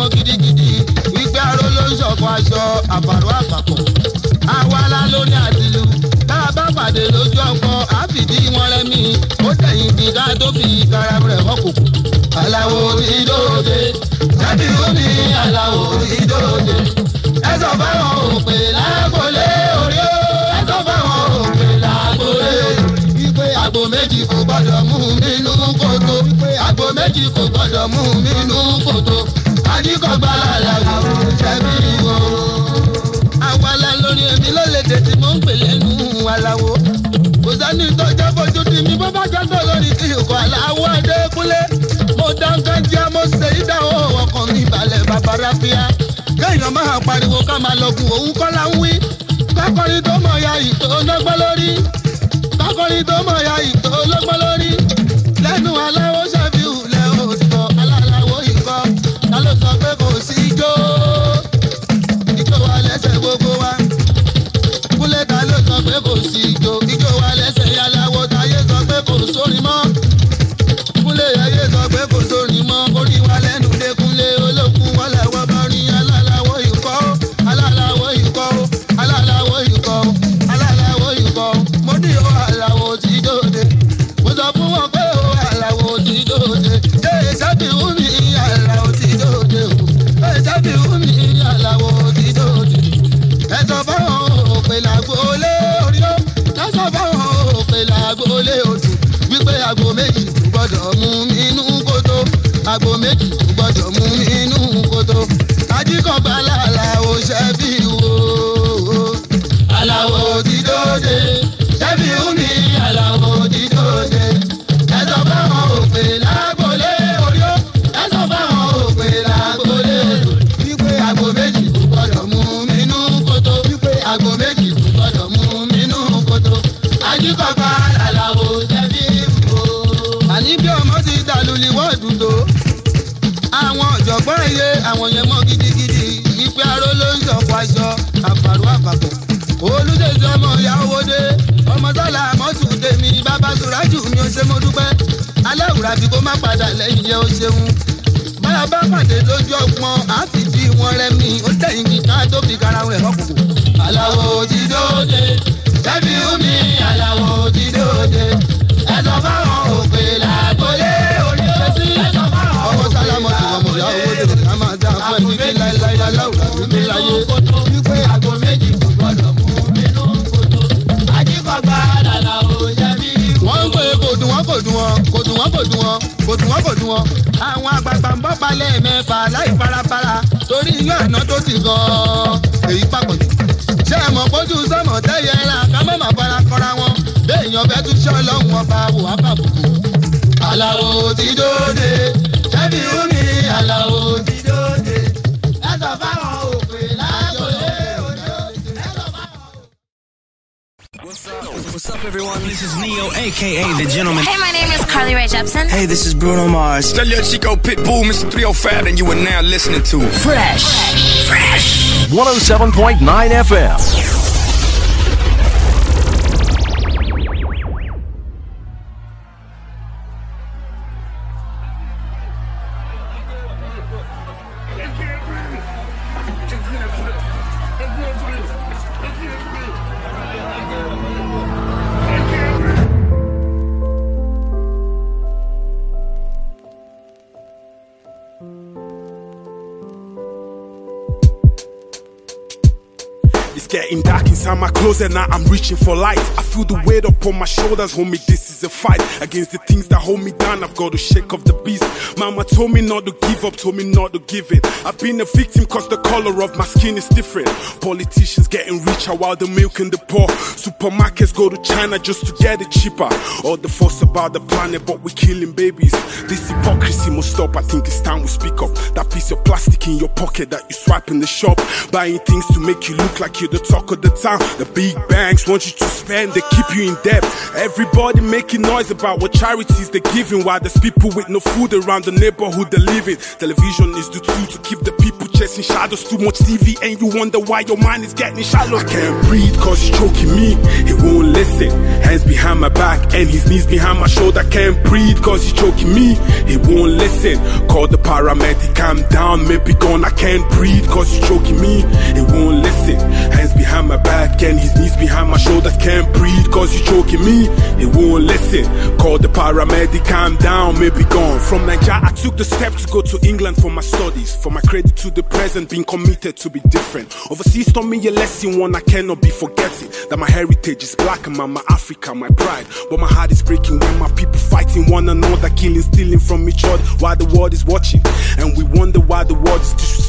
mọ́ gidigidi. Wípé aró ló ń ṣọ̀kan aṣọ àbàrò àpapọ̀. Awala lóní àtìlú tá a bá pàdé lójú ọkọ àfìdí wọn rẹmi. Ó tẹ̀yìn bí ká tó fi kára rẹ̀ mọ́kòkò. aláwo ìdóde jáde omi aláwo ìdóde ẹ sọ fáwọn òpè lágbolé orí ó ẹ sọ fáwọn òpè lágbolé. Wípé àgbo méjì kò gbọdọ̀ mú mi nú kòtò. Wípé àgbo méjì kò gbọdọ̀ mú mi nú kòtò àdìkọ̀gbà làlàó jẹ̀bi o. àwàlà lórí èmi ló lè tètè mọ́ ń pè lẹ́nu aláwo. kò sẹ́ni tó jẹ́ fojú di mi bó bá jẹ́ tó lórí kí ikọ̀ aláwọ̀ adékúnlé. mo dáńgá jẹ́ mo ṣe ìdáwọ́ ọkàn mi balẹ̀ bàbá ráfíà. kéèyàn máa pariwo ká máa lọgùn òun kọ́ la ń wí. kákọ́rin tó mọ̀ ya ìtò lọ́gbọ́n lórí kákọ́rin tó mọ̀ ya ìtò lọ́gbọ́n lórí. lẹ́nu aláwo ṣẹ́fíù ijó ijó wa lẹ́sẹ̀ gbogbo wa. kúlẹ̀ ta ló sọ pé kò sí ijó làgbólé orí ó sọ fáwọn òpè làgbólé odò wípé àgbo méjì kò gbọdọ̀ mú mi nínú kótó. Àgbo méjì kò gbọdọ̀ mú mi nínú kótó. Ajíkọ̀gbà làlàó ṣẹ́bí wo. Aláwo ti dóde ṣẹ́bí omi aláwo ti dóde ajíkọ̀gbà làlàó ṣẹ́bí wo. àní bí ọmọ ti dàlú ni wọ́n tó àwọn ọ̀jọ̀gbọ́n ẹ̀yẹ àwọn yẹn mọ́ gidigidi. Wípé aró ló ń sọ̀kọ̀ aṣọ àpàrọ̀ àpapọ̀ olùdèjì ọmọ ìyàwó dé ọmọ sọ́la mọ́tò tèmi bàbá sùrájù mi ò ṣe mo dúpẹ́. Ti dóde omi aláwo ti dóde ẹ̀sọ́ fáwọn òpè làgbólé orí ó sí ẹ̀sọ́ fáwọn ọmọ sálámọ̀ tí wọ́n mọ̀ yá owó dèrò ká máa dá fún ẹni tí láéláé aláwùrà bí mi láyé. wípé àgbo méjì kò gbọdọ̀ mú nínú kòtò àjíkọ̀gbà dàda ò jẹ́bi. wọ́n ń pè kò dùn wọ́n kò dùn wọ́n kò dùn wọ́n kò dùn wọ́n kò dùn wọ́n kò dùn wọ́n. àwọn àgbààgbà ń bọ́ balẹ̀ mẹ́fà láì farafara torí iyán àná tó ti gan-an èyí pàpọ̀ jù. Ṣé ẹ mọ̀ pójú sọ́mọ̀ tẹ́yẹ ra ká má má fara kọ́ra wọn béèyàn fẹ́ tún ṣọ́ lọ́hùn ọba wò á bàbùkù. aláwo ti dóde ṣẹ́bi omi aláwo ti dóde ẹ sọ fáwọn òpè lágbólé òde ẹ sọ fáwọn. What's up, everyone? This is Ne-Yo, aka The Gentleman. Hey, my name is Carly Rae Jepsen. Hey, this is Bruno Mars. Tell your Chico Pitbull, Mr. 305, and you are now listening to Fresh. Fresh. 107.9 FM. My now. I'm reaching for light. I feel the weight upon my shoulders, homie. This is a fight against the things that hold me down. I've got to shake off the beast. Mama told me not to give up, told me not to give it. I've been a victim cause the color of my skin is different. Politicians getting richer while the milk and the poor. Supermarkets go to China just to get it cheaper. All the fuss about the planet, but we're killing babies. This hypocrisy must stop. I think it's time we speak up. That piece of plastic in your pocket that you swipe in the shop, buying things to make you look like you're the talk of the town. The big banks want you to spend, they keep you in debt. Everybody making noise about what charities they're giving, while there's people with no food around the neighborhood they're living. Television is the tool to keep the people chasing shadows. Too much TV, and you wonder why your mind is getting shallow. I can't breathe cause he's choking me, he won't listen. Hands behind my back, and his knees behind my shoulder. Can't breathe cause he's choking me, he won't listen. Call the paramedic, calm down, maybe gone. I can't breathe cause he's choking me, he won't listen. Hands behind my back, and his knees behind my shoulders. Can't breathe cause he's choking me, he won't listen. Call the paramedic, calm down, maybe gone. From Nigeria, I took the step to go to England for my studies. For my credit to the present, being committed to be different. Overseas taught me a lesson, one I cannot be forgetting. That my heritage is black and my Africa, my pride. But my heart is breaking when my people fighting one another, killing, stealing from each other while the world is watching. And we wonder why the world is disrespecting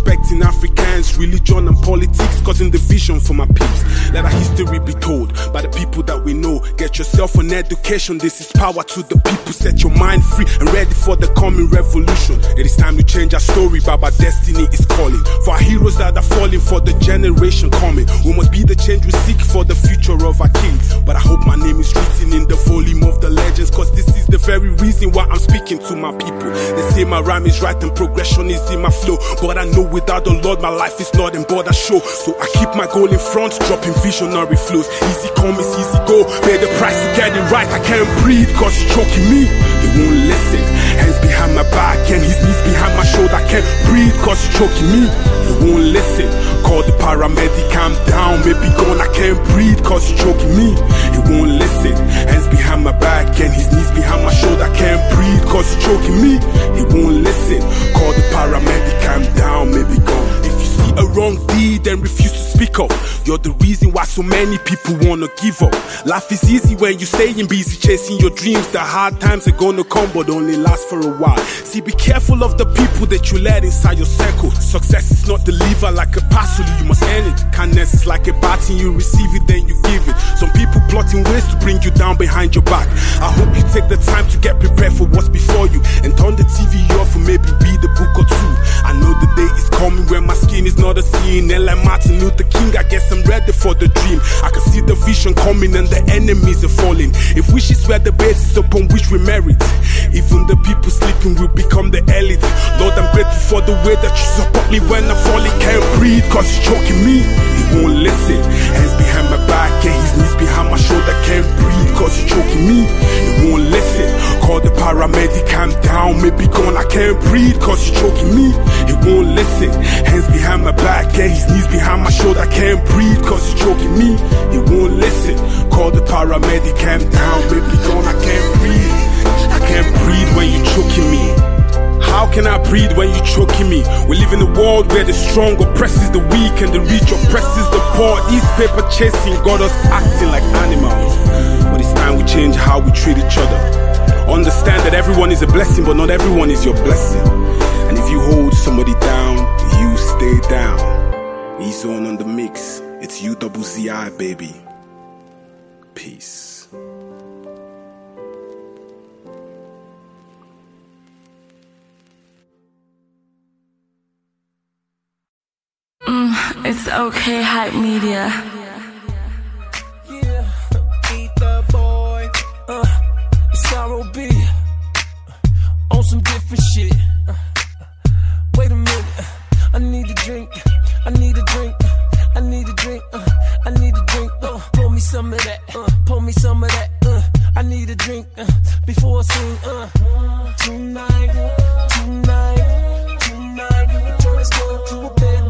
Africans, religion and politics, causing division for my peeps. Let our history be told by the people that we know. Get yourself an education, this is power to the people. Set your mind free and ready for the coming revolution. It is time to change our story, but our destiny is calling. For our heroes that are falling for the generation coming. We must be the change we seek for the future of our kids. But I hope my name is written in the volume of the legends, cause this is the very reason why I'm speaking to my people. They say my rhyme is right and progression is in my flow. But I know without the Lord, my life is not in border show. So I keep my goal in front, dropping visionary flows. Easy come is easy go. Pay the price to get it right. I can't breathe cause he's choking me. He won't listen. Hands behind my back and his knees behind my shoulder. I can't breathe cause he's choking me. He won't listen. Call the paramedic, calm down, maybe gone. I can't breathe cause he's choking me. He won't listen. Hands behind my back and his knees behind my shoulder. Can't breathe cause he's choking me. He won't listen. Call the paramedic, calm down, maybe gone. A wrong deed and refuse to speak up, you're the reason why so many people wanna give up. Life is easy when you're staying busy chasing your dreams. The hard times are gonna come, but only last for a while. See, be careful of the people that you let inside your circle. Success is not delivered like a parcel, you must earn it. Kindness is like a baton, you receive it, then you give it. Some people plotting ways to bring you down behind your back. I hope you take the time to get prepared for what's before you and turn the TV off and maybe read a book or two. I know the day is coming when my skin is not a scene. And like Martin Luther King, I guess I'm ready for the dream. I can see the vision coming and the enemies are falling. If wishes were the basis upon which we merit, even the people sleeping will become the elite. Lord, I'm grateful for the way that you support me when I'm falling. Can't breathe cause it's choking me. He won't listen. Hands behind my back and his knees behind my shoulder. Can't breathe cause it's choking me. He won't listen. Call the paramedic, calm down, maybe gone. I can't breathe cause it's choking me. He won't listen. Hands behind my back and his knees behind my shoulder. I can't breathe cause it's choking me. He won't listen. Call the paramedic, calm down, maybe gone. I can't breathe. I can't breathe when you're choking me. How can I breathe when you're choking me? We live in a world where the strong oppresses the weak and the rich oppresses the poor. East paper chasing got us acting like animals. But it's time we change how we treat each other. Understand that everyone is a blessing, but not everyone is your blessing. And if you hold somebody down, you stay down. E zone on the mix. It's U double Z I, baby. Peace. It's okay, hype media. Yeah, eat the boy. Uh, it's ROB. On some different shit. I need a drink. I need a drink. I need a drink. Uh, I need a drink. Uh, pour me some of that. Uh, pour me some of that. Uh, I need a drink. Uh, before I sing. Uh, tonight, tonight, tonight. Turn this club to a bedroom.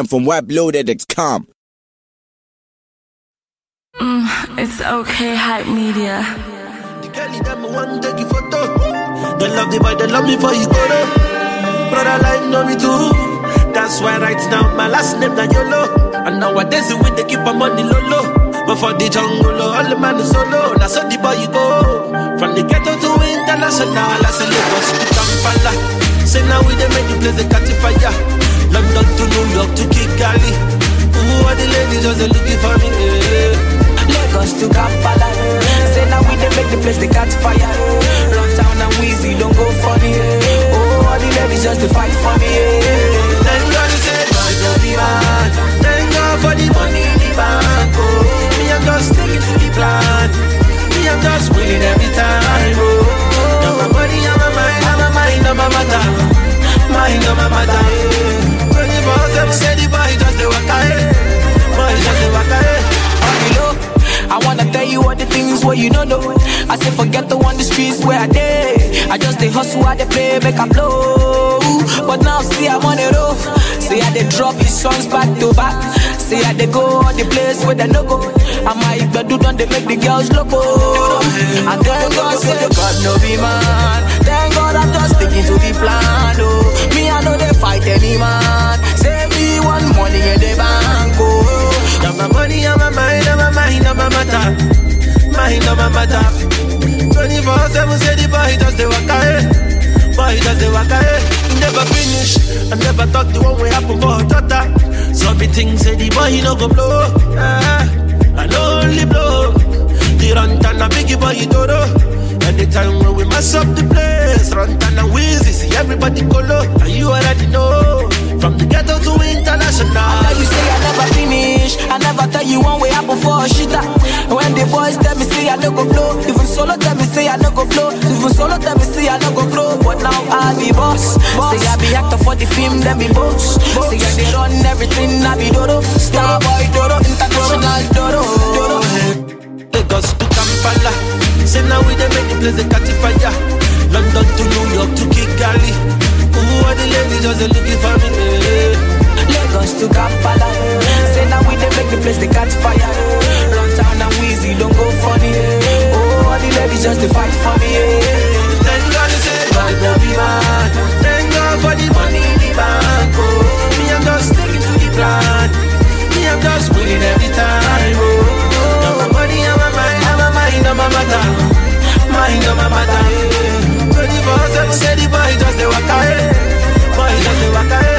Hits jam from WebLoaded.com. Mm, it's okay, hype media. Girlie, them one take you photo. They love the boy, they love me for you go. Brother life know me too. That's why right now my last name that na YOLO. And nowadays we they keep my money low low. But for the jungle, all the man is solo. Now how the boy you go. From the ghetto to international, I say Lagos to Kampala. Say now we they make you play the place they catch fire. London to New York to Kigali. Ooh, all the ladies just they looking for me. eh. Lagos to Kampala. Eh. Say now we dey make the place they catch fire. Eh. Runtown and Weezy don't go funny. Oh, all the ladies just to fight for me. I say forget the one the streets where I dey. I just dey hustle, I dey play, make I blow. But now see I'm on the road. Say I dey drop his songs back to back. See I dey go all the place where they no go. I might but do done they make the girls loco. And thank God say God no be man. Thank God I'm just sticking to the plan. Oh, me I know they fight any man. Say me one money in the bank. Oh. Now my money on my mind, on my mind, on my matter, mind on my matter. Twenty four seven, say the boy just the waka, eh. boy just the waka. Eh. Never finish, I never thought the one way happen for a daughter. So me think say the boy he no go blow, ah, I only blow. The run and a biggie boy he do Anytime when we mess up the place, run and a wheezy, see everybody go low, and you already know. From the ghetto to international. I tell you say I never finish. I never tell you one way happen for a shitter. When the boys tell me say I no go blow, even solo tell me say I no go blow, even solo tell me say I no go blow. But now I be boss. Say I be actor for the film, then be boss. Say I they run everything, I be dodo. Star boy dodo, international dodo. dodo. Lagos to Kampala. Say now we they make the place they catch fire. London to New York to Kigali. Ooh, all the ladies just they looking for me. eh. Lagos to Kampala. Eh. Say now we dey make the place they catch fire. Eh. Runtown and Weezy don't go funny. Oh, all the ladies just to fight for me. Thank mind on my matter. Twenty four seven, say the boy just the waka, boy just the waka.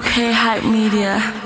Okay, hype media.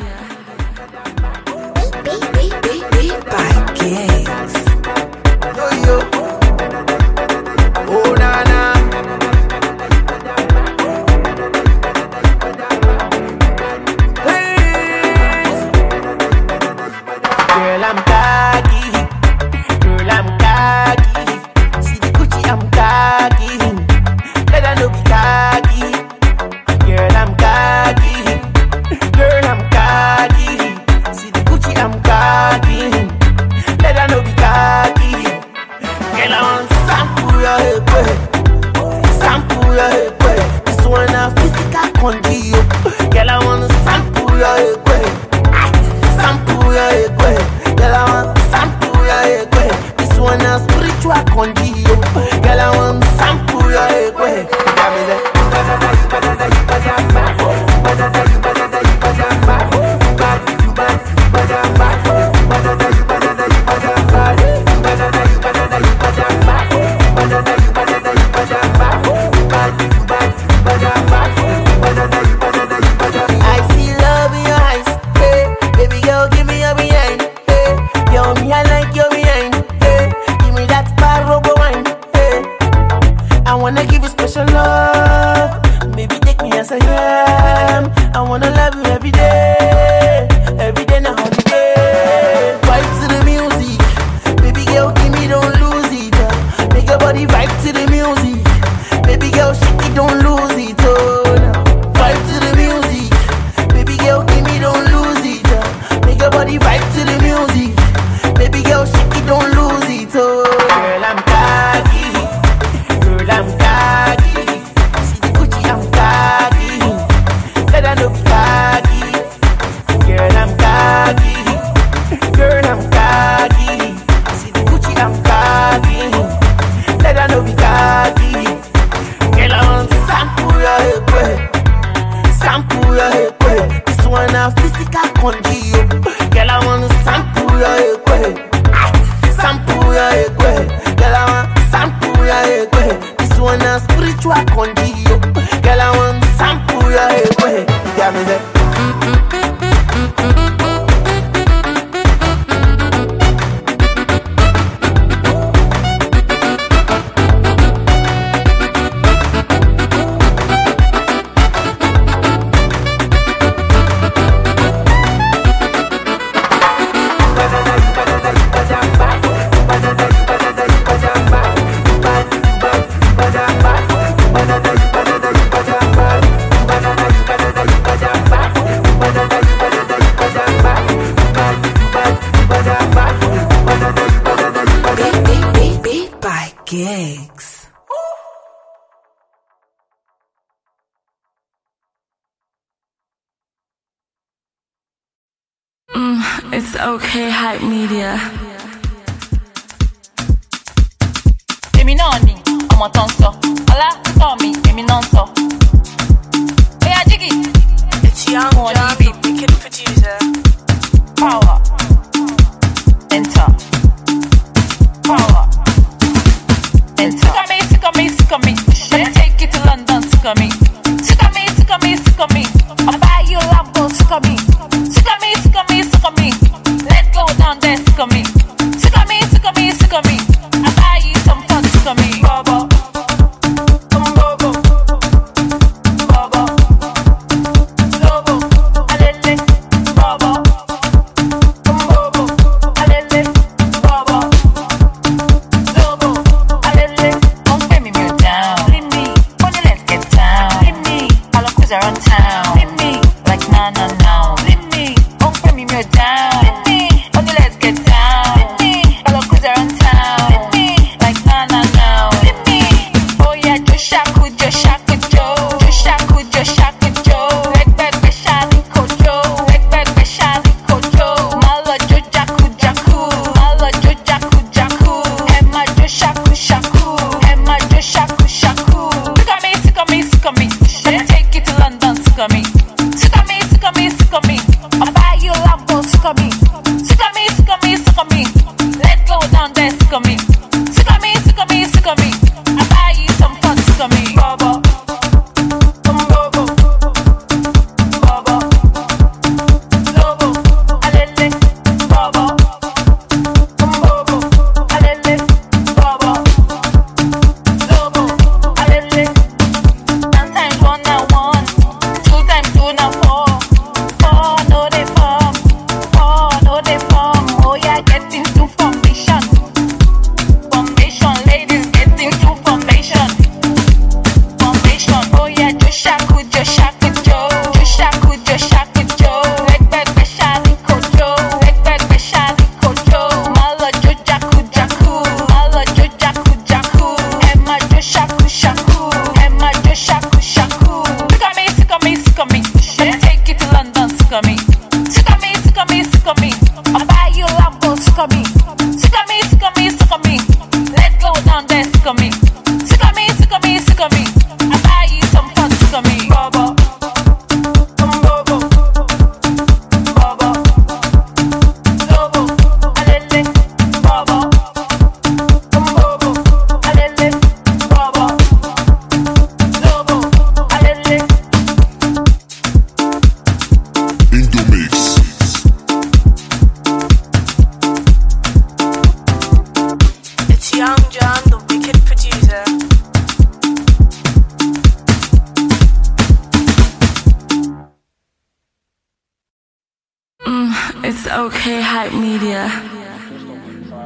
Okay, hype media.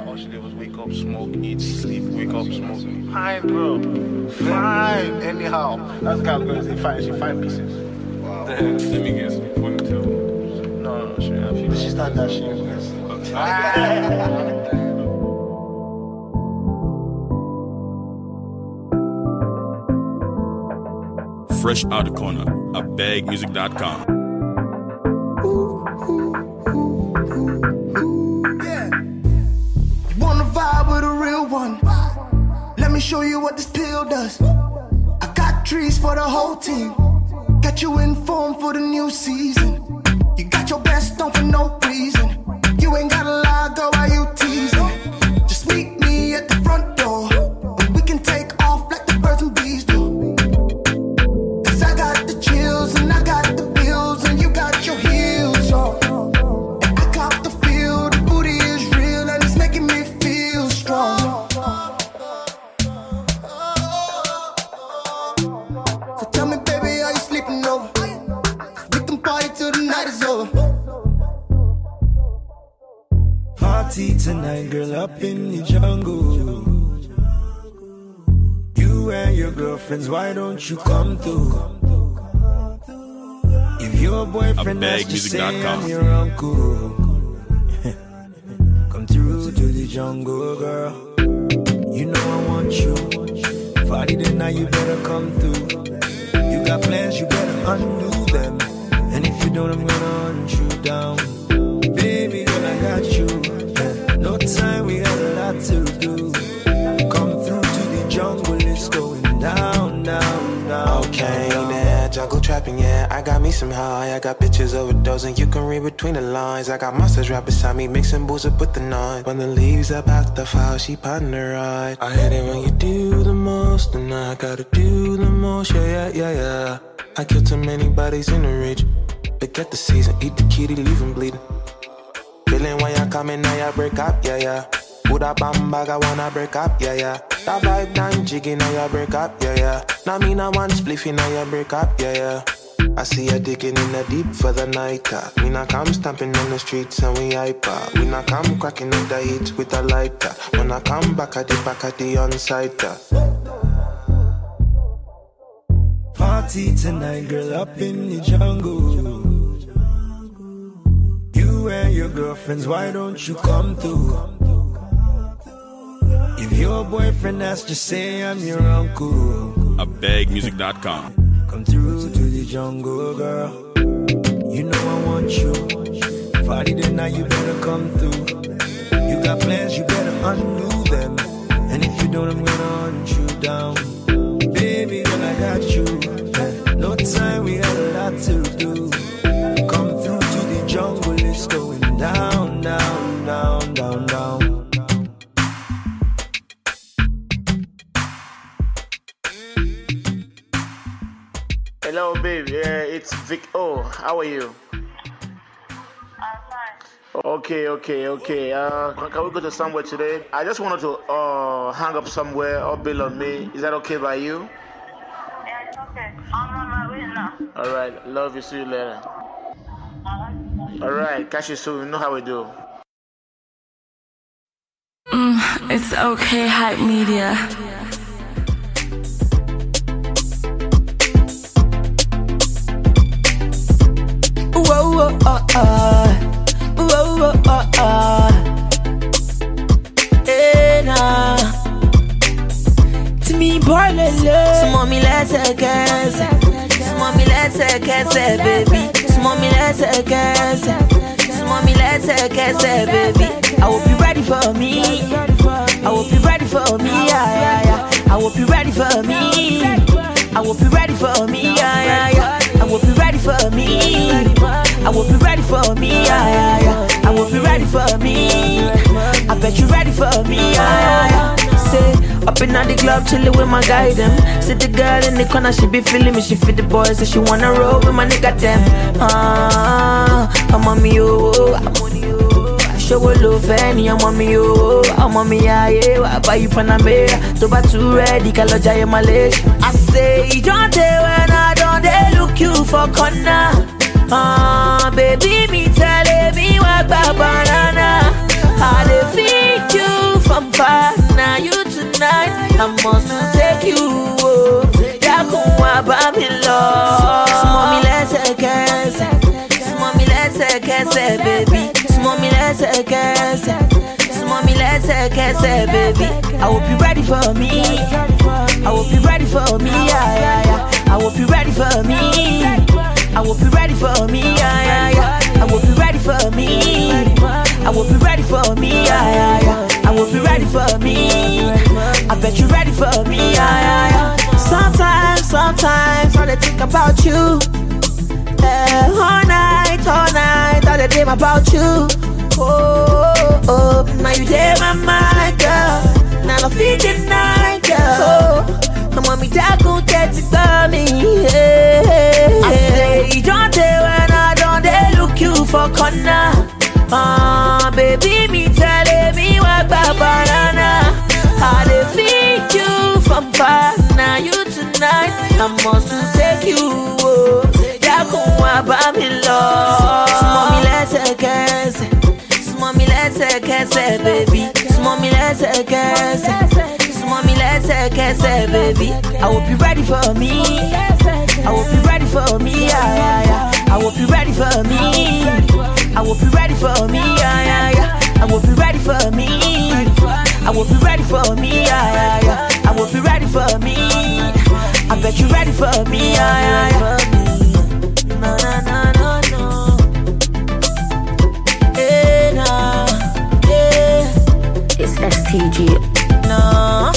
All she did was wake up, smoke, eat, sleep, wake up, smoke. Fine, bro. Fine. Anyhow, that's girl going to say fine. She five pieces. Wow. Let me guess. One, two. No, no, she, she, she's not that shameless. Ah. Fresh out the corner at bagmusic.com. show you what this pill does. I got trees for the whole team. Got you informed for the new season. You got your best on for no reason. You ain't gotta lie, girl, why you teasing? Don't you come through? If your boyfriend has to say. I'm your uncle, come through to the jungle, girl. You know I want you. Party tonight, you better come through. You got plans, you better undo some high. I got bitches dozen. You can read between the lines. I got monsters right beside me, mixing booze up with the nine. When the leaves about the file, she on the ride. I hate it when you do the most, and I gotta do the most. Yeah, yeah, yeah, yeah. I killed too many bodies in the ridge. Forget the season, eat the kitty, leave him bleeding. Feeling when you coming, now you break up, yeah, yeah. Put a bam bag, I wanna break up, yeah, yeah. That vibe done jiggy, now you break up, yeah, yeah. Now me now one spliffy, now you break up, yeah, yeah. I see you digging in the deep for the night. Uh. We not come stamping on the streets and we hyper. We not come cracking up the heat with a lighter. When I come back at the back at the on-site. Uh. Party tonight, girl, up in the jungle. You and your girlfriends, why don't you come through? If your boyfriend has just say I'm your uncle, At bagmusic.com. come through to the jungle, girl. You know I want you. Party tonight, you better come through. You got plans, you better undo them. And if you don't, I'm gonna hunt you down. Baby, girl, I got you. No time, we got a lot to do. Come through to the jungle, it's going down, babe. It's Vic. Oh, how are you? Okay, okay, okay. Uh, can can we go to somewhere today? I just wanted to uh hang up somewhere or bill on me. Is that okay by you? Yeah, it's okay. I'm on my way now. All right. Love you. See you later. All right. Catch you soon. You know how we do. Mm, it's okay, hype media. Whoa, uh, uh. Whoa, whoa, uh, uh. Hey, nah. Tí mi bọ́ lélẹ̀. Súnmọ́ mi lẹ́sẹ̀kẹsẹ̀. Súnmọ́ mi lẹ́sẹ̀kẹsẹ̀, baby. Súnmọ́ mi lẹ́sẹ̀kẹsẹ̀. Súnmọ́ mi lẹ́sẹ̀kẹsẹ̀, baby. I will be ready for me. I will be ready for me, yeah, yeah, yeah. I will be ready for me. I will be ready for me, yeah, yeah, yeah. I will be ready for me. I will be ready for me. I will be ready for me. I bet you ready for me. Say, up in the club, chillin' with my guy, them. See the girl in the corner, she be feeling me, she fit the boys, and she wanna roll with my nigga, them. Ah, I'm on me, oh, I'm on you, ṣòwò ló fẹ́ ni ọmọ mi o ọmọ mi ayé wà báyìí panamera tó bá tún rẹ́ẹ̀dì ká lọ́jà malaysia. I say don dey when I don dey look you for corner Uh, baby, me telling me what banana. I dey feed you from far. Now you tonight, I must take you. Dákun wá bá mi lọ. Súnmọ́ mi lẹ́sẹ̀kẹsẹ̀. Súnmọ́ mi lẹ́sẹ̀kẹsẹ̀, baby. Súnmọ́ mi lẹ́sẹ̀kẹsẹ̀. Súnmọ́ mi lẹ́sẹ̀kẹsẹ̀, baby. I hope you ready for me. I hope you ready for me. Yeah, yeah, yeah. I hope you ready for me. I hope you ready for me. Yeah, yeah, yeah. I hope you ready for me. I hope you ready for me. Yeah, yeah, yeah. I hope you ready for me. I bet you're ready for me. Sometimes, sometimes, all I think about you. Eh, all night, all night, all the dream about you. Oh, oh, oh. now you there, my mind, girl. Now I feel night, girl. Oh, get it for me. I say, you don't tell when I don't they look you for corner. Ah, baby, me telling me what about banana. I dey feed you from far. Now you tonight, I must take you. Oh, dákun wá bá mi lọ. Súnmọ́ mi lẹ́sẹ̀kẹsẹ̀. Súnmọ́ mi lẹ́sẹ̀kẹsẹ̀, baby. Súnmọ́ mi lẹ́sẹ̀kẹsẹ̀. Súnmọ́ mi lẹ́sẹ̀kẹsẹ̀, baby. I hope you ready for me. I hope you ready for me. Yeah, yeah, yeah. I hope you ready for me. I hope you ready for me. Yeah, yeah, yeah. I hope you ready for me. I hope you ready for me. Yeah, yeah, yeah. I hope you ready for me. I bet you ready for me. Yeah, yeah, yeah. Na, na, na. Eh, nah, yeah. It's STG. No,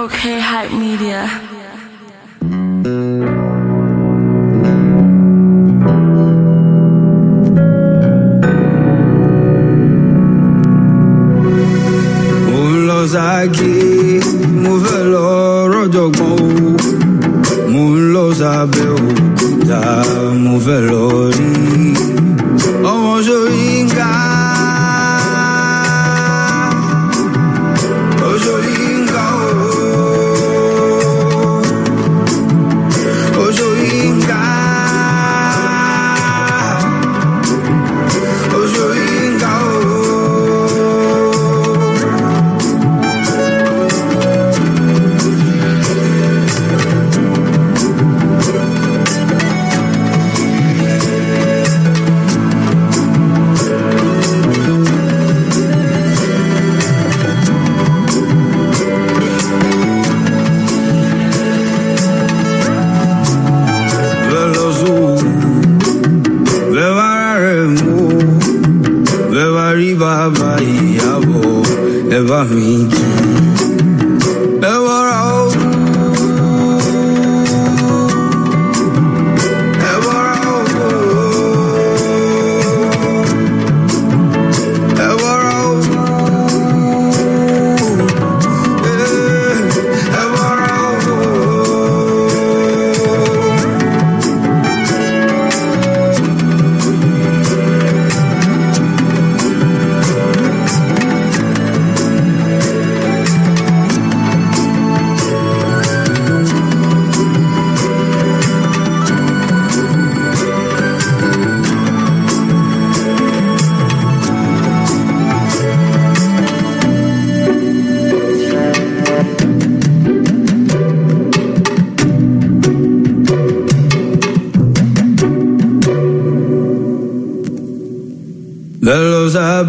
okay, hype media. mo ń lọ sáàkì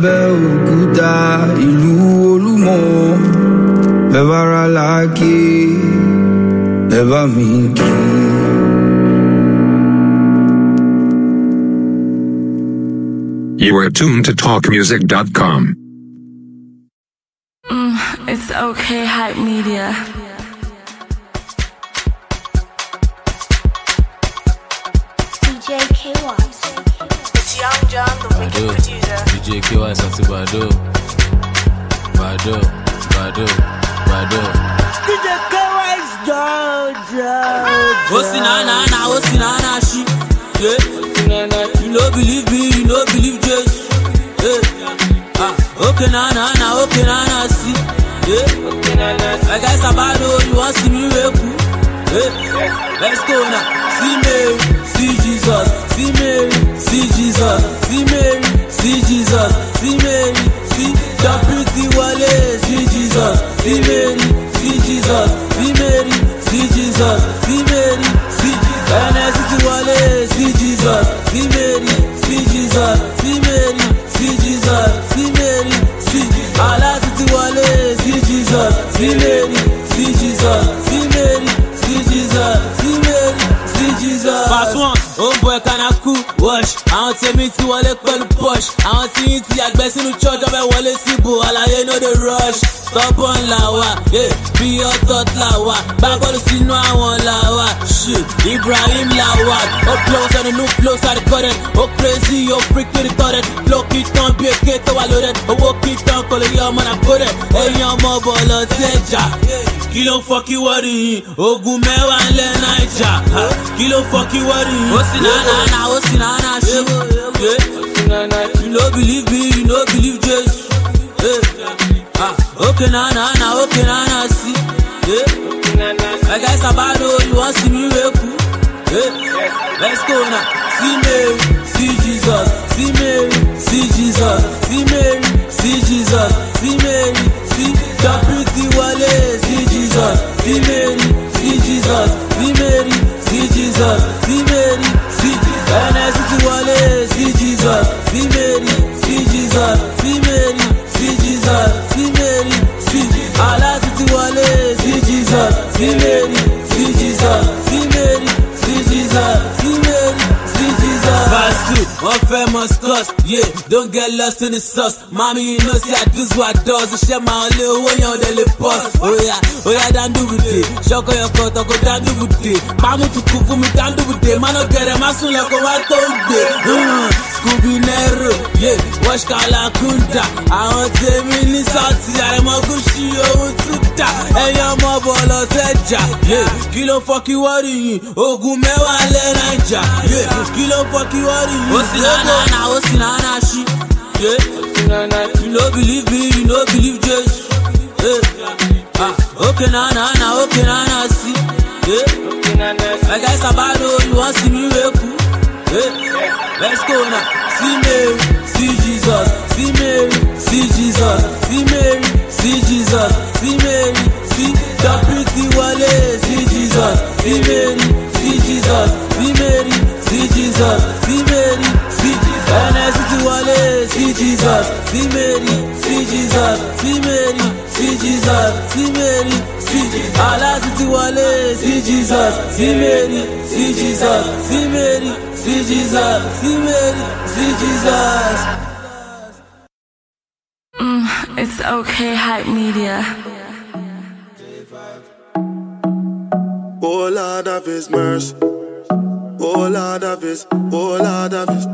lọ òkúta ìlú olúmọ bẹ́ẹ̀ bá ra láàkè bẹ́ẹ̀ bá mi kí. You are tuned to talkmusic.com. Mm, it's okay, hype media. Shit, Ibrahim wà. Ó flow sẹ́nu new flow sáré kọ́rẹ́. Ó crazy, ó freak the toilet. Flow kì í tán bí èké tó wà lórí ẹ̀. Owó kì í tán kò lè yọ ọmọ náà kó rẹ̀. Ẹyin ọmọ bọ̀ lọ sí ẹja. Kí ló ń fọ́ kí wọ́n rí yín? Ogun mẹ́wàá ń lẹ́ Naija. Kí ló ń fọ́ kí wọ́n rí yín? Ó sì náà náà, ó sì náà ṣe. You no believe me, you no believe Jesus. Okay, na na na, okay, na na, see. Yeah. I guess about you want Let's go now. See Mary, see Jesus. See Mary, see Jesus. See Mary, cuss, yeah. Don't get lost in the sauce. Mommy, you know, see, I do what does. Share my little way on the boss. Oh, yeah, oh, yeah, down do with it. Shoko your coat, go down do with it. Mamu to cook for me, down do with it. Man, I get a masun like a white told it. Scooby Nero, yeah, wash Kala Kunda. I want to me in South, I'm a Gushi, oh, Tuta. And your mobile or Teja, yeah. Kilo you, what are you? Oh, Gumewa, Lenaja, yeah. Kilo fuck you, what are you? Oh, Sinana, oh, Sinana, she, yeah. You no believe me, you no believe Jesus, yeah. Ah, okay, na na na, okay, na na, see, yeah. I guess about you want see me wake yeah. Let's go now. See Mary, see Jesus. See Mary, see Jesus. See Mary, Jesus. See Mary, see Jesus. See Mary, see Jesus. See Mary, see Allah City wale. See Jesus. See Mary, see Jesus. See Mary. See Jesus, see Mary. Mm, it's okay, hype media. Oh Lord of His mercy. Oh Lord of His, oh Lord of His.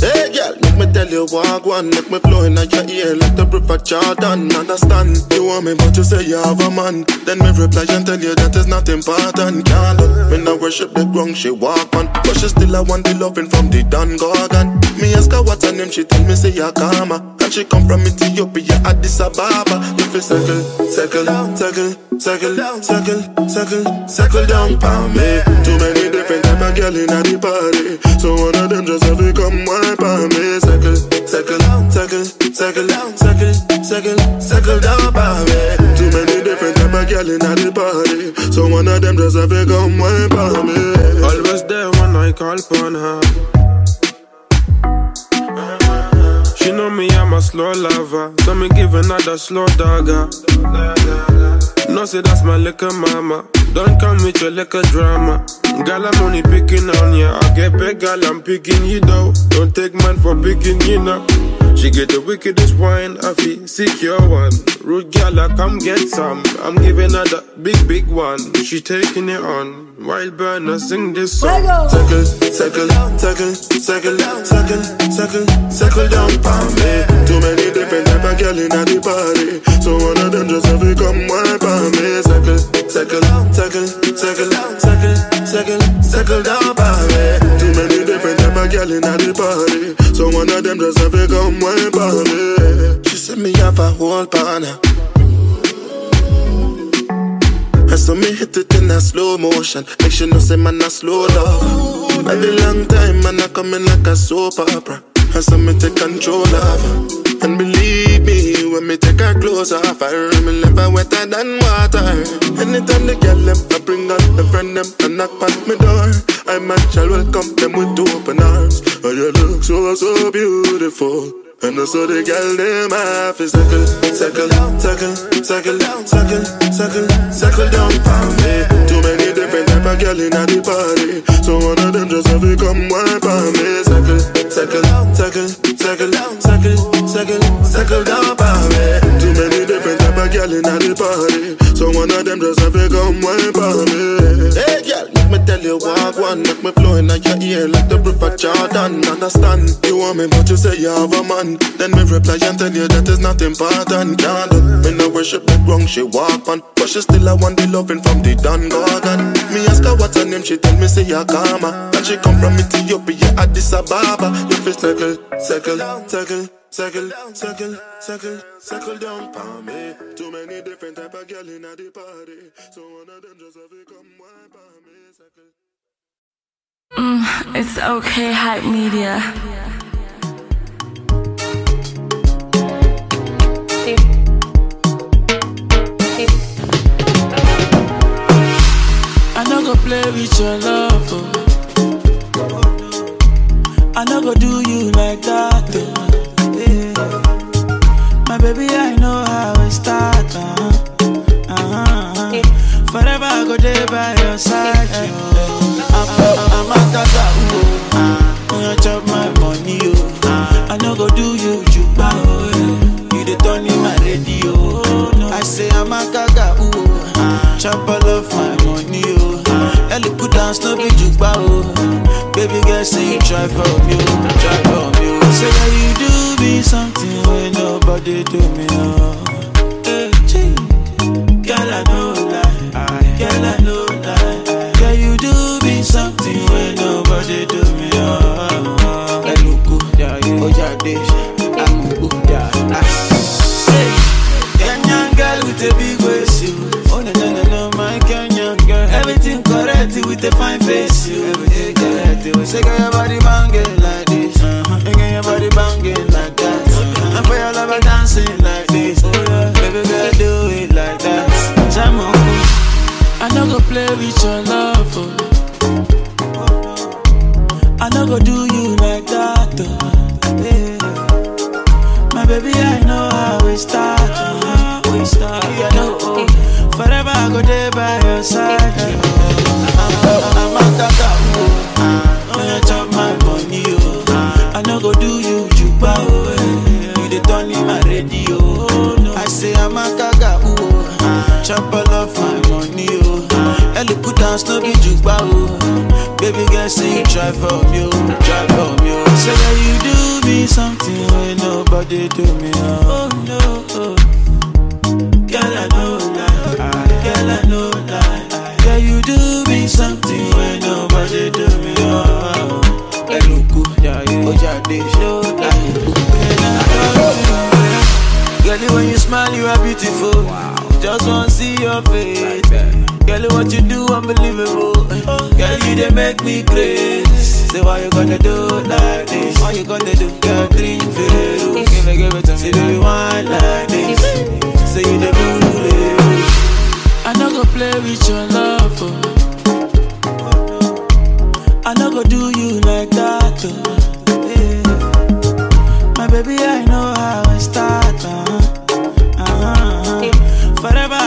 Hey girl, let me tell you walk one, make me flow in your ear like the river Jordan. Understand? You want me, but you say you have a man. Then me reply and tell you that is not important. Can't look, me not worship the ground she walk on, but she still I want the loving from the Don Gorgon. Me ask her what's her name, she tell me say Yakama, and she come from Ethiopia, Addis Ababa. If you circle, circle, circle, circle, circle, circle, circle down for me. Too many different type of girl in the party, so one of them just have to come wipe on me. Circle, circle, circle, circle, circle, circle, circle down me. Too many different type of girl in the party, so one of them just have to come wipe on me. Always there when I call upon her. She know me, I'm a slow lover. Don't me give another slow dogger. No, say that's my liquor mama. Don't come with your liquor drama. Girl, I'm only picking on ya. I get big, girl, I'm picking you though. Don't take man for picking you now. She get the wickedest wine, I feel secure one. Rude gal, come get some. I'm giving her the big, big one. She taking it on. Wild burner, sing this song. Circle, circle, circle, circle, circle, circle, circle down for me. Too many different type of girl in the party, so one of them just have to come wipe on me. Circle, circle, circle, circle, circle, circle, circle down for me. Girl in the party, so one of them just have to come on me. She said me have a whole partner. And so me hit it in a slow motion. Make sure no say man a slow love. Every long time man a coming like a soap opera. And so me take control of her. And believe me, when me take her clothes off her, me never wetter than water. Anytime the girl them I bring out the friend them and knock on my door, I man shall welcome them with open arms. Oh, you look so so beautiful. And also the girl them half is circle, circle, down, circle, circle, down, circle, circle, circle down for me. Too many different type of girl in the party, so one of them just have to come wipe on me. Circle, circle, down, circle, circle, down, circle, circle, circle down for me. Too many different type of girl in the party, so one of them just have to come wipe on me. Hey girl, make me tell you walk one, make me flow in your ear like the river Jordan. Understand? You want me, but you say you have a man. Then me reply and tell you that is not important. Can't. Me no worship the ground she walk on, but she still I want the loving from the Don Gorgon. Me ask her what's her name, she tell me say Yakama, ah. and she come from Ethiopia, Addis Ababa. You feel circle, circle, circle. Circle, circle, circle, circle down for me. Too many different type of girl in the party, so one of them just have to come me. Circle. Mm, it's okay, hype media. No be juba, oh. Baby girl, say you try for me, oh. Try for me, oh. Say that you do me something when nobody do me, oh. oh no, oh. Girl, I know lie. Girl, I know lie. Girl, you do me something when nobody do me, oh. Eluku, Ojade, show Girl, when you smile, you are beautiful. Just wanna see your face. Girl, what you do, unbelievable. Girl, you they make me crazy. Say, why you gonna do like this? Why you gonna do? Girl, drink Veru. Give it, give it to me. Say, baby, wine like this. Say, you the bully. I no go play with your love. Oh. I no go do you like that. Oh. Yeah. My baby, I know how it start. Uh-huh.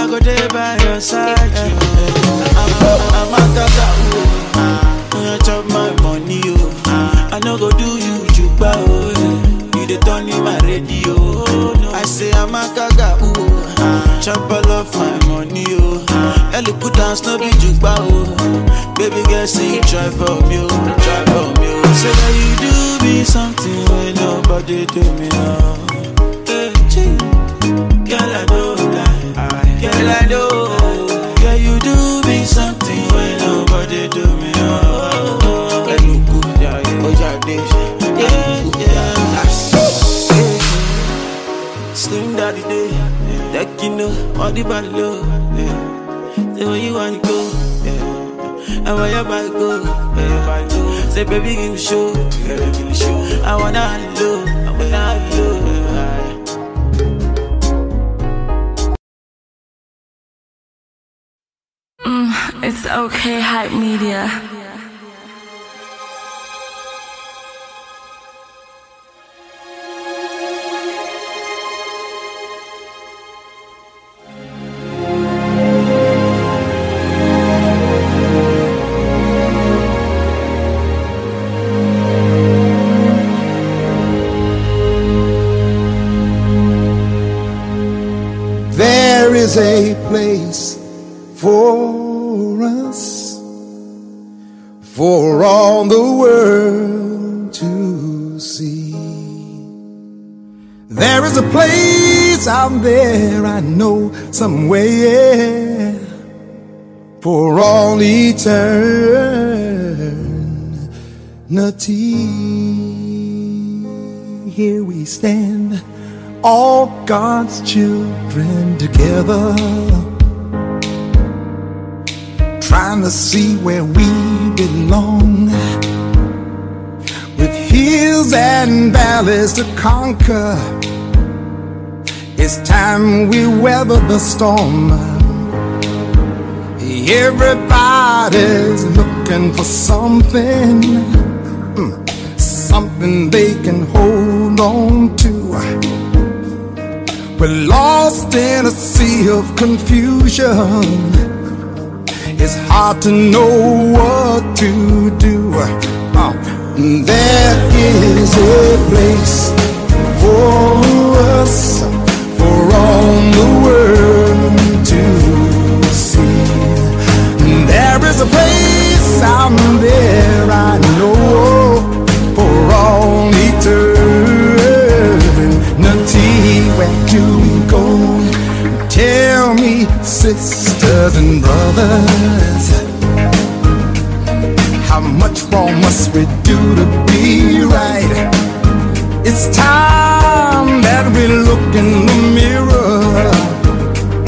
I go there by your side. I'm, I'm, I'm a kaka, oh. Uh, chop my money, oh. Ah. I no go do you juba, oh. You the turn in my radio. Oh, I say I'm a kaka, oh. Uh, chop all of my money, oh. Uh, Ellie put down no be juba, oh. Baby girl, say you try for me, oh. Try for me, oh. Say that you do me something when nobody do me, oh. All the body low, yeah. Say where you wanna go, yeah. Your body go, yeah. Say baby give me show, yeah. I wanna low, I wanna low. Mm, it's okay, hype media. Eternity. Here we stand, all God's children together, trying to see where we belong. With hills and valleys to conquer, it's time we weather the storm. Everybody's looking for something, something they can hold on to. We're lost in a sea of confusion. It's hard to know what to do. Uh, there is a place for us, for all the world to see. There is a place out there more must we do to be right? It's time that we look in the mirror.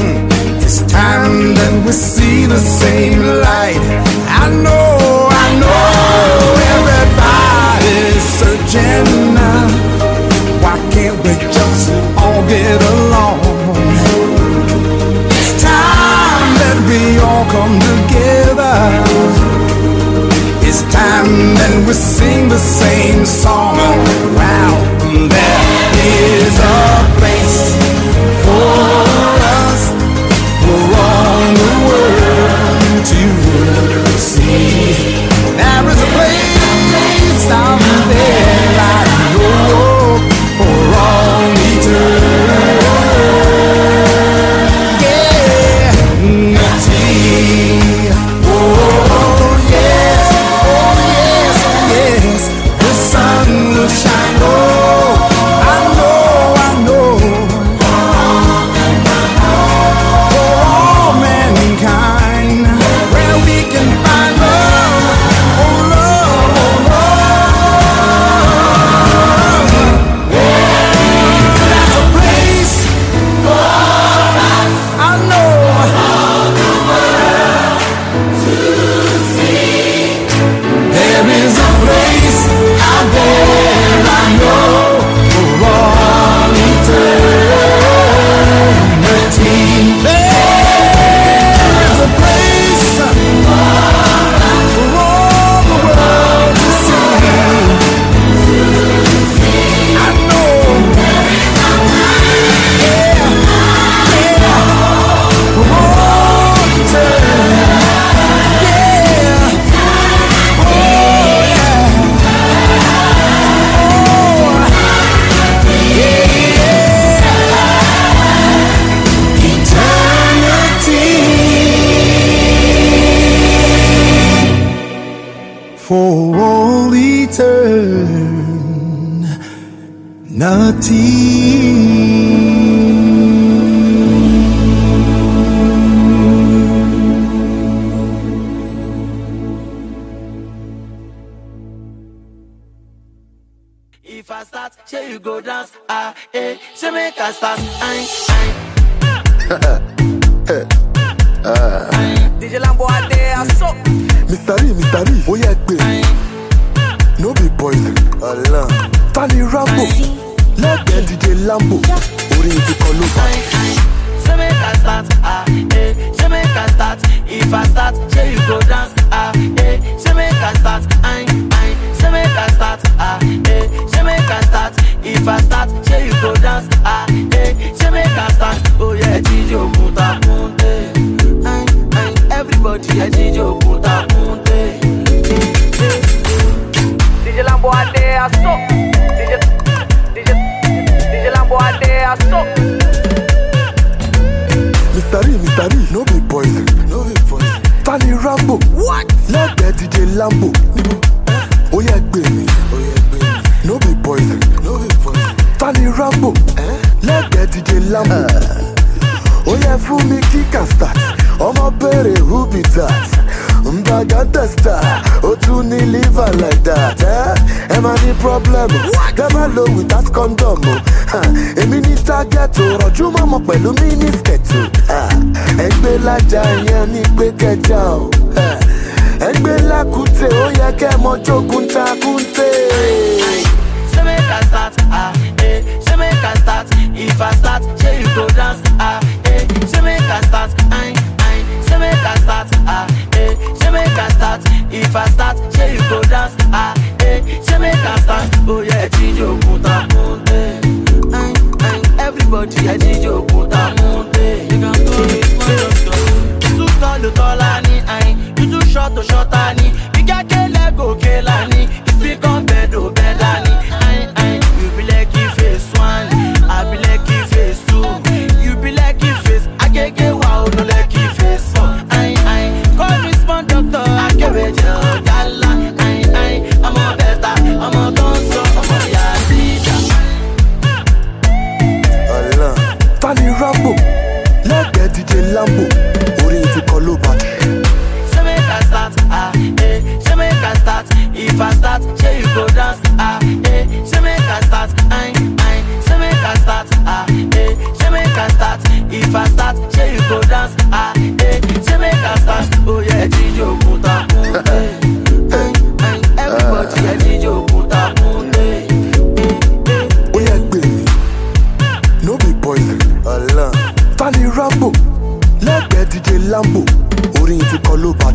Mm. It's time that we see the same light. I know, I know everybody's searching now. Why can't we just all get along? It's time that we all come together. It's time that we sing the same song. Wow, there lẹ́gbẹ̀ẹ́ DJ Lambo, níbo? Ó yẹ gbé mi, ó yẹ gbé mi. No be poison. No be poison. Tani Rambo, lẹ́gbẹ̀ẹ́ DJ Lambo. Ó yẹ fún mi kíkà start, ọmọ béèrè who be that? Mbaga testa, ó tún ní liver like that. Eh? Ẹ máa ní problem, kẹ́ máa lo without condom. o. Ha, Èmi ní target o, rọ̀jú mọ́mọ́ pẹ̀lú miniskirt. Ha, Ẹgbẹ́ lájà yẹn ní pé kẹjà o. Ha, Ẹgbẹ́ lákùtè, ó yẹ kẹ́ mọ jogun takunte. Say make I start, ah, eh. Say make I start. If I start, say you go dance, ah, eh. Say make I start, aye, aye. Say make I start, ah, eh. Say make I start. If I start, say you go dance, ah, eh. Say make I start. Oh yeah, Chijo Kunta Kunte, aye, aye. Everybody, yeah, Chijo Kunta Kunte. You can call me You too tall, you taller ni, aye. You too short, you shorter ni. You got kele go kela ni. If you come bed, oh better ni, aye, aye. You be like you face one, I be like you face two. You be like you face, I get get wow, no like you face four, aye, aye. Call me smart doctor, I get with you, gala, aye, aye. I'm a better, I'm a tonso, I'm a yasija. Allah. Tani Rambo, lẹ́gbẹ̀ẹ́ DJ Lambo, Say make I start, aye, aye. Say make I start, ah, eh. Say make I start. If I start, say you go dance, ah, eh. Say make I start. Oh yeah, DJ Okunta Kunte, aye, aye. Everybody, yeah, Kunte. Yẹ gbé mi, no be poison. Allah. Tani Rambo, lẹ́gbẹ̀ẹ́ DJ Lambo, orin ti kọ ló bá.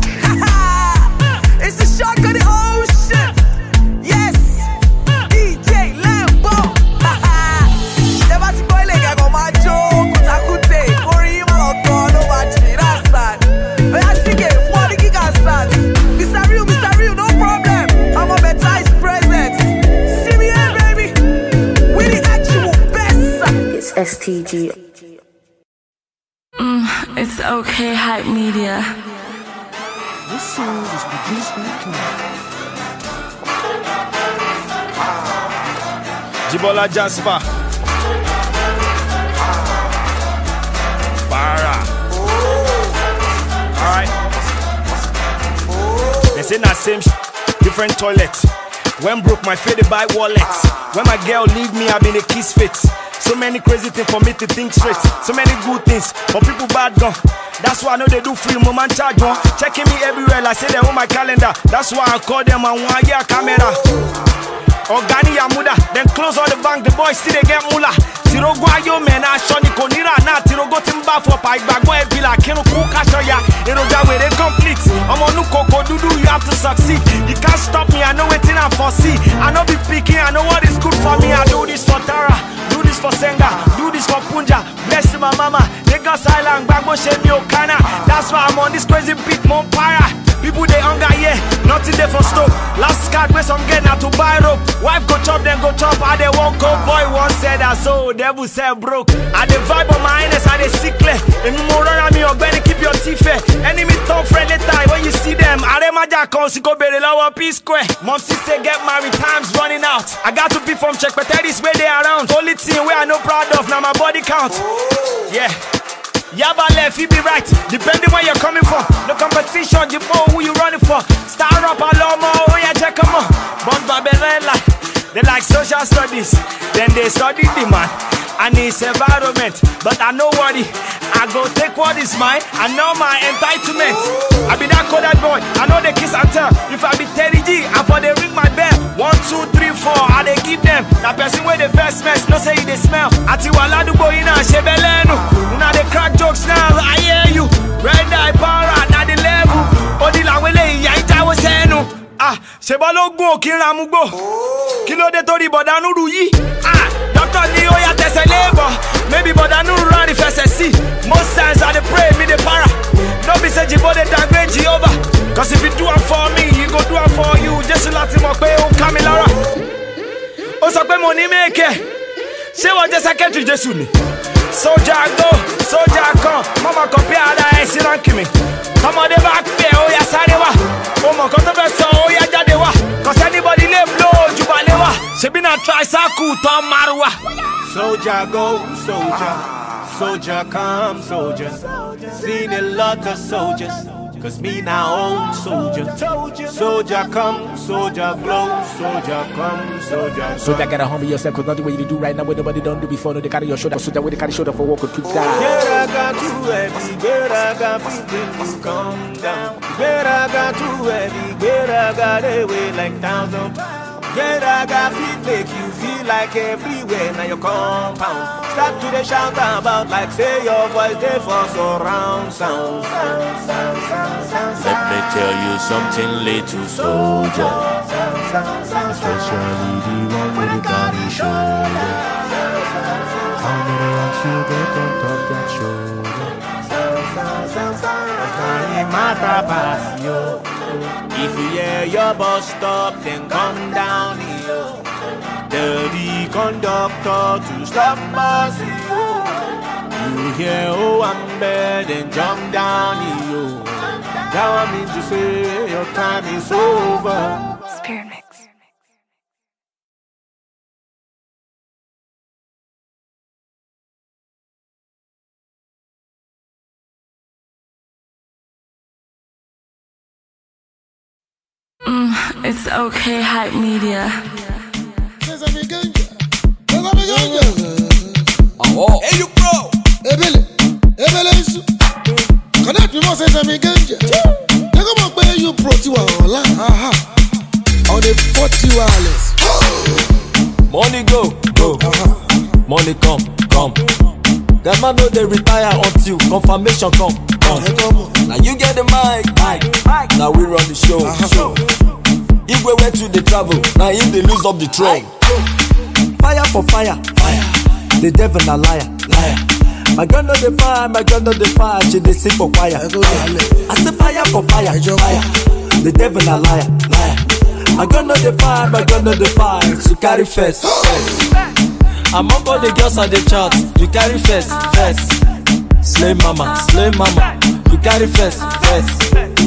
STG. Mm, it's okay, hype media. This song is produced by Cloud. Jibola Jasper. Para. Alright. They say na same sh- different toilet. When broke my faded by wallet. When my girl leave me, I been a kiss fit. So many crazy things for me to think straight. So many good things for people bad gone. That's why I know they do free moment charge one. Checking me everywhere, like say they on my calendar. That's why I call them and one year camera. Organi Yamuda, then close all the bank, the boys still they get mula. Tirogo ayo mena shoni konira na tirogo timba for pa igbagbo e bila kinu ku kasho oh, ya eroja we they complete. Omo nu koko dudu you have to succeed. You can't stop me, I know wetin I foresee. I know be picking, I know what is good for me. I do this for Tara, do this for Senga, do this for Punja. Bless my mama, Lagos Island, Gbagbo Shemi Okana. That's why I'm on this crazy beat, mon para. People they hunger, yeah, nothing there for stove. Last card where some get now to buy rope. Wife go chop, then go chop, I they won't go. Boy one said that so, devil said broke. I the vibe on my highness, I they sickle. In more on me, or better keep your teeth fair. Enemy talk friendly tie when you see them. I dem maja consiko bere lower P square. Mom sister get married, time's running out. I got to be from check, but that is where they around. Only thing we are no proud of, now my body count. Yeah. Yaba left, you be right. Depending where you're coming from. No competition, you know who you running for. Star up a lot more, oh yeah, check 'em out. Born Babylon like they like social studies. Then they study the man and his environment. But I know worry. I go take what is mine. I know my entitlement. I be that coded boy. I know the kiss and tell. If I be Teddy G, I for they ring my bell. One, two, three, four. I they give them. That person where the first mess, no say they smell. Ati wala du boy na shebelenu. Now they crack jokes now. I hear you. Red eye power, now the level. Odi la wele senu. Ah, ṣèbọ́ ló gún òkè ń ramúgbò. Kí ló dé torí bọ̀dá Núrù yìí? Ah, dókítà ní ó yà tẹ̀sẹ̀ léèbọ̀. Maybe bọ̀dá Núrù rán ní fẹsẹ̀ sí. Most times I dey pray me dey para. No be say Jibo dey downgrade Jehovah. Cause if you do am for me, he go do am for you. Jésù láti mọ̀ pé ó ń ká mi lára. Ó sọ pé mo ní mèkẹ́. Ṣé wọ́n jẹ́ sẹ́kẹ́tìrì Jésù ni? Sójà go, kan, mọ́mọ́ kan bí ara ẹ̀ sí ránkì mi. Tọmọdé bá pè é, ó yá sáré wá. Ó mọ̀ kan tó fẹ́ sọ, ó yá jáde wá. Cause anybody lè blow ojú balẹ̀ wá. Ṣebí na tricycle tán márùwá. Soldier go, soldier. Soldier come, soldier. Seen a lot of soldiers. Cause me now old soldier. Told you Soldier come, soldier blow, Soldier come, soldier So that gotta humble yourself, cause nothing what you do right now, what nobody done do before, no, they carry your shoulder, so that way they carry shoulder for walk or to die. Better I got too heavy, better I got feeling to come down. Better I got too heavy, better I got away like thousand Better got feet make you feel like everywhere now your compound. Start to the shout about like say your voice they for surround sound. sound, sound, sound, sound, Let me tell you something, little soldier. Especially the one with the body shoulder. How many rocks you get on top that shoulder? matter pass you. If you hear your bus stop, then come down here. Tell the conductor to stop you. You hear oh I'm bad, then jump down here. Now I mean to say your time is over. It's okay, hype media. Hey, you bro. Ebele, ebele isu. Connect with us, Sesame Ganja. They go back where you pro to online. Aha. On the 40 wireless. Money go, go. Money come, come. That man no dey retire until confirmation come, come. Now you get the mic, mic. Now we run the show, show. Igwe went to the travel, now him dey lose up the throne. Fire for fire, fire. The devil na liar, liar. My girl no dey fire, my girl no dey fire, she dey sing for choir. I say fire for fire, fire. The devil na liar, liar. My girl no dey fire, my girl no dey fire, she carry first. first. Among all the girls on the chart, you carry first, first. Slay mama, slay mama, you carry first, first.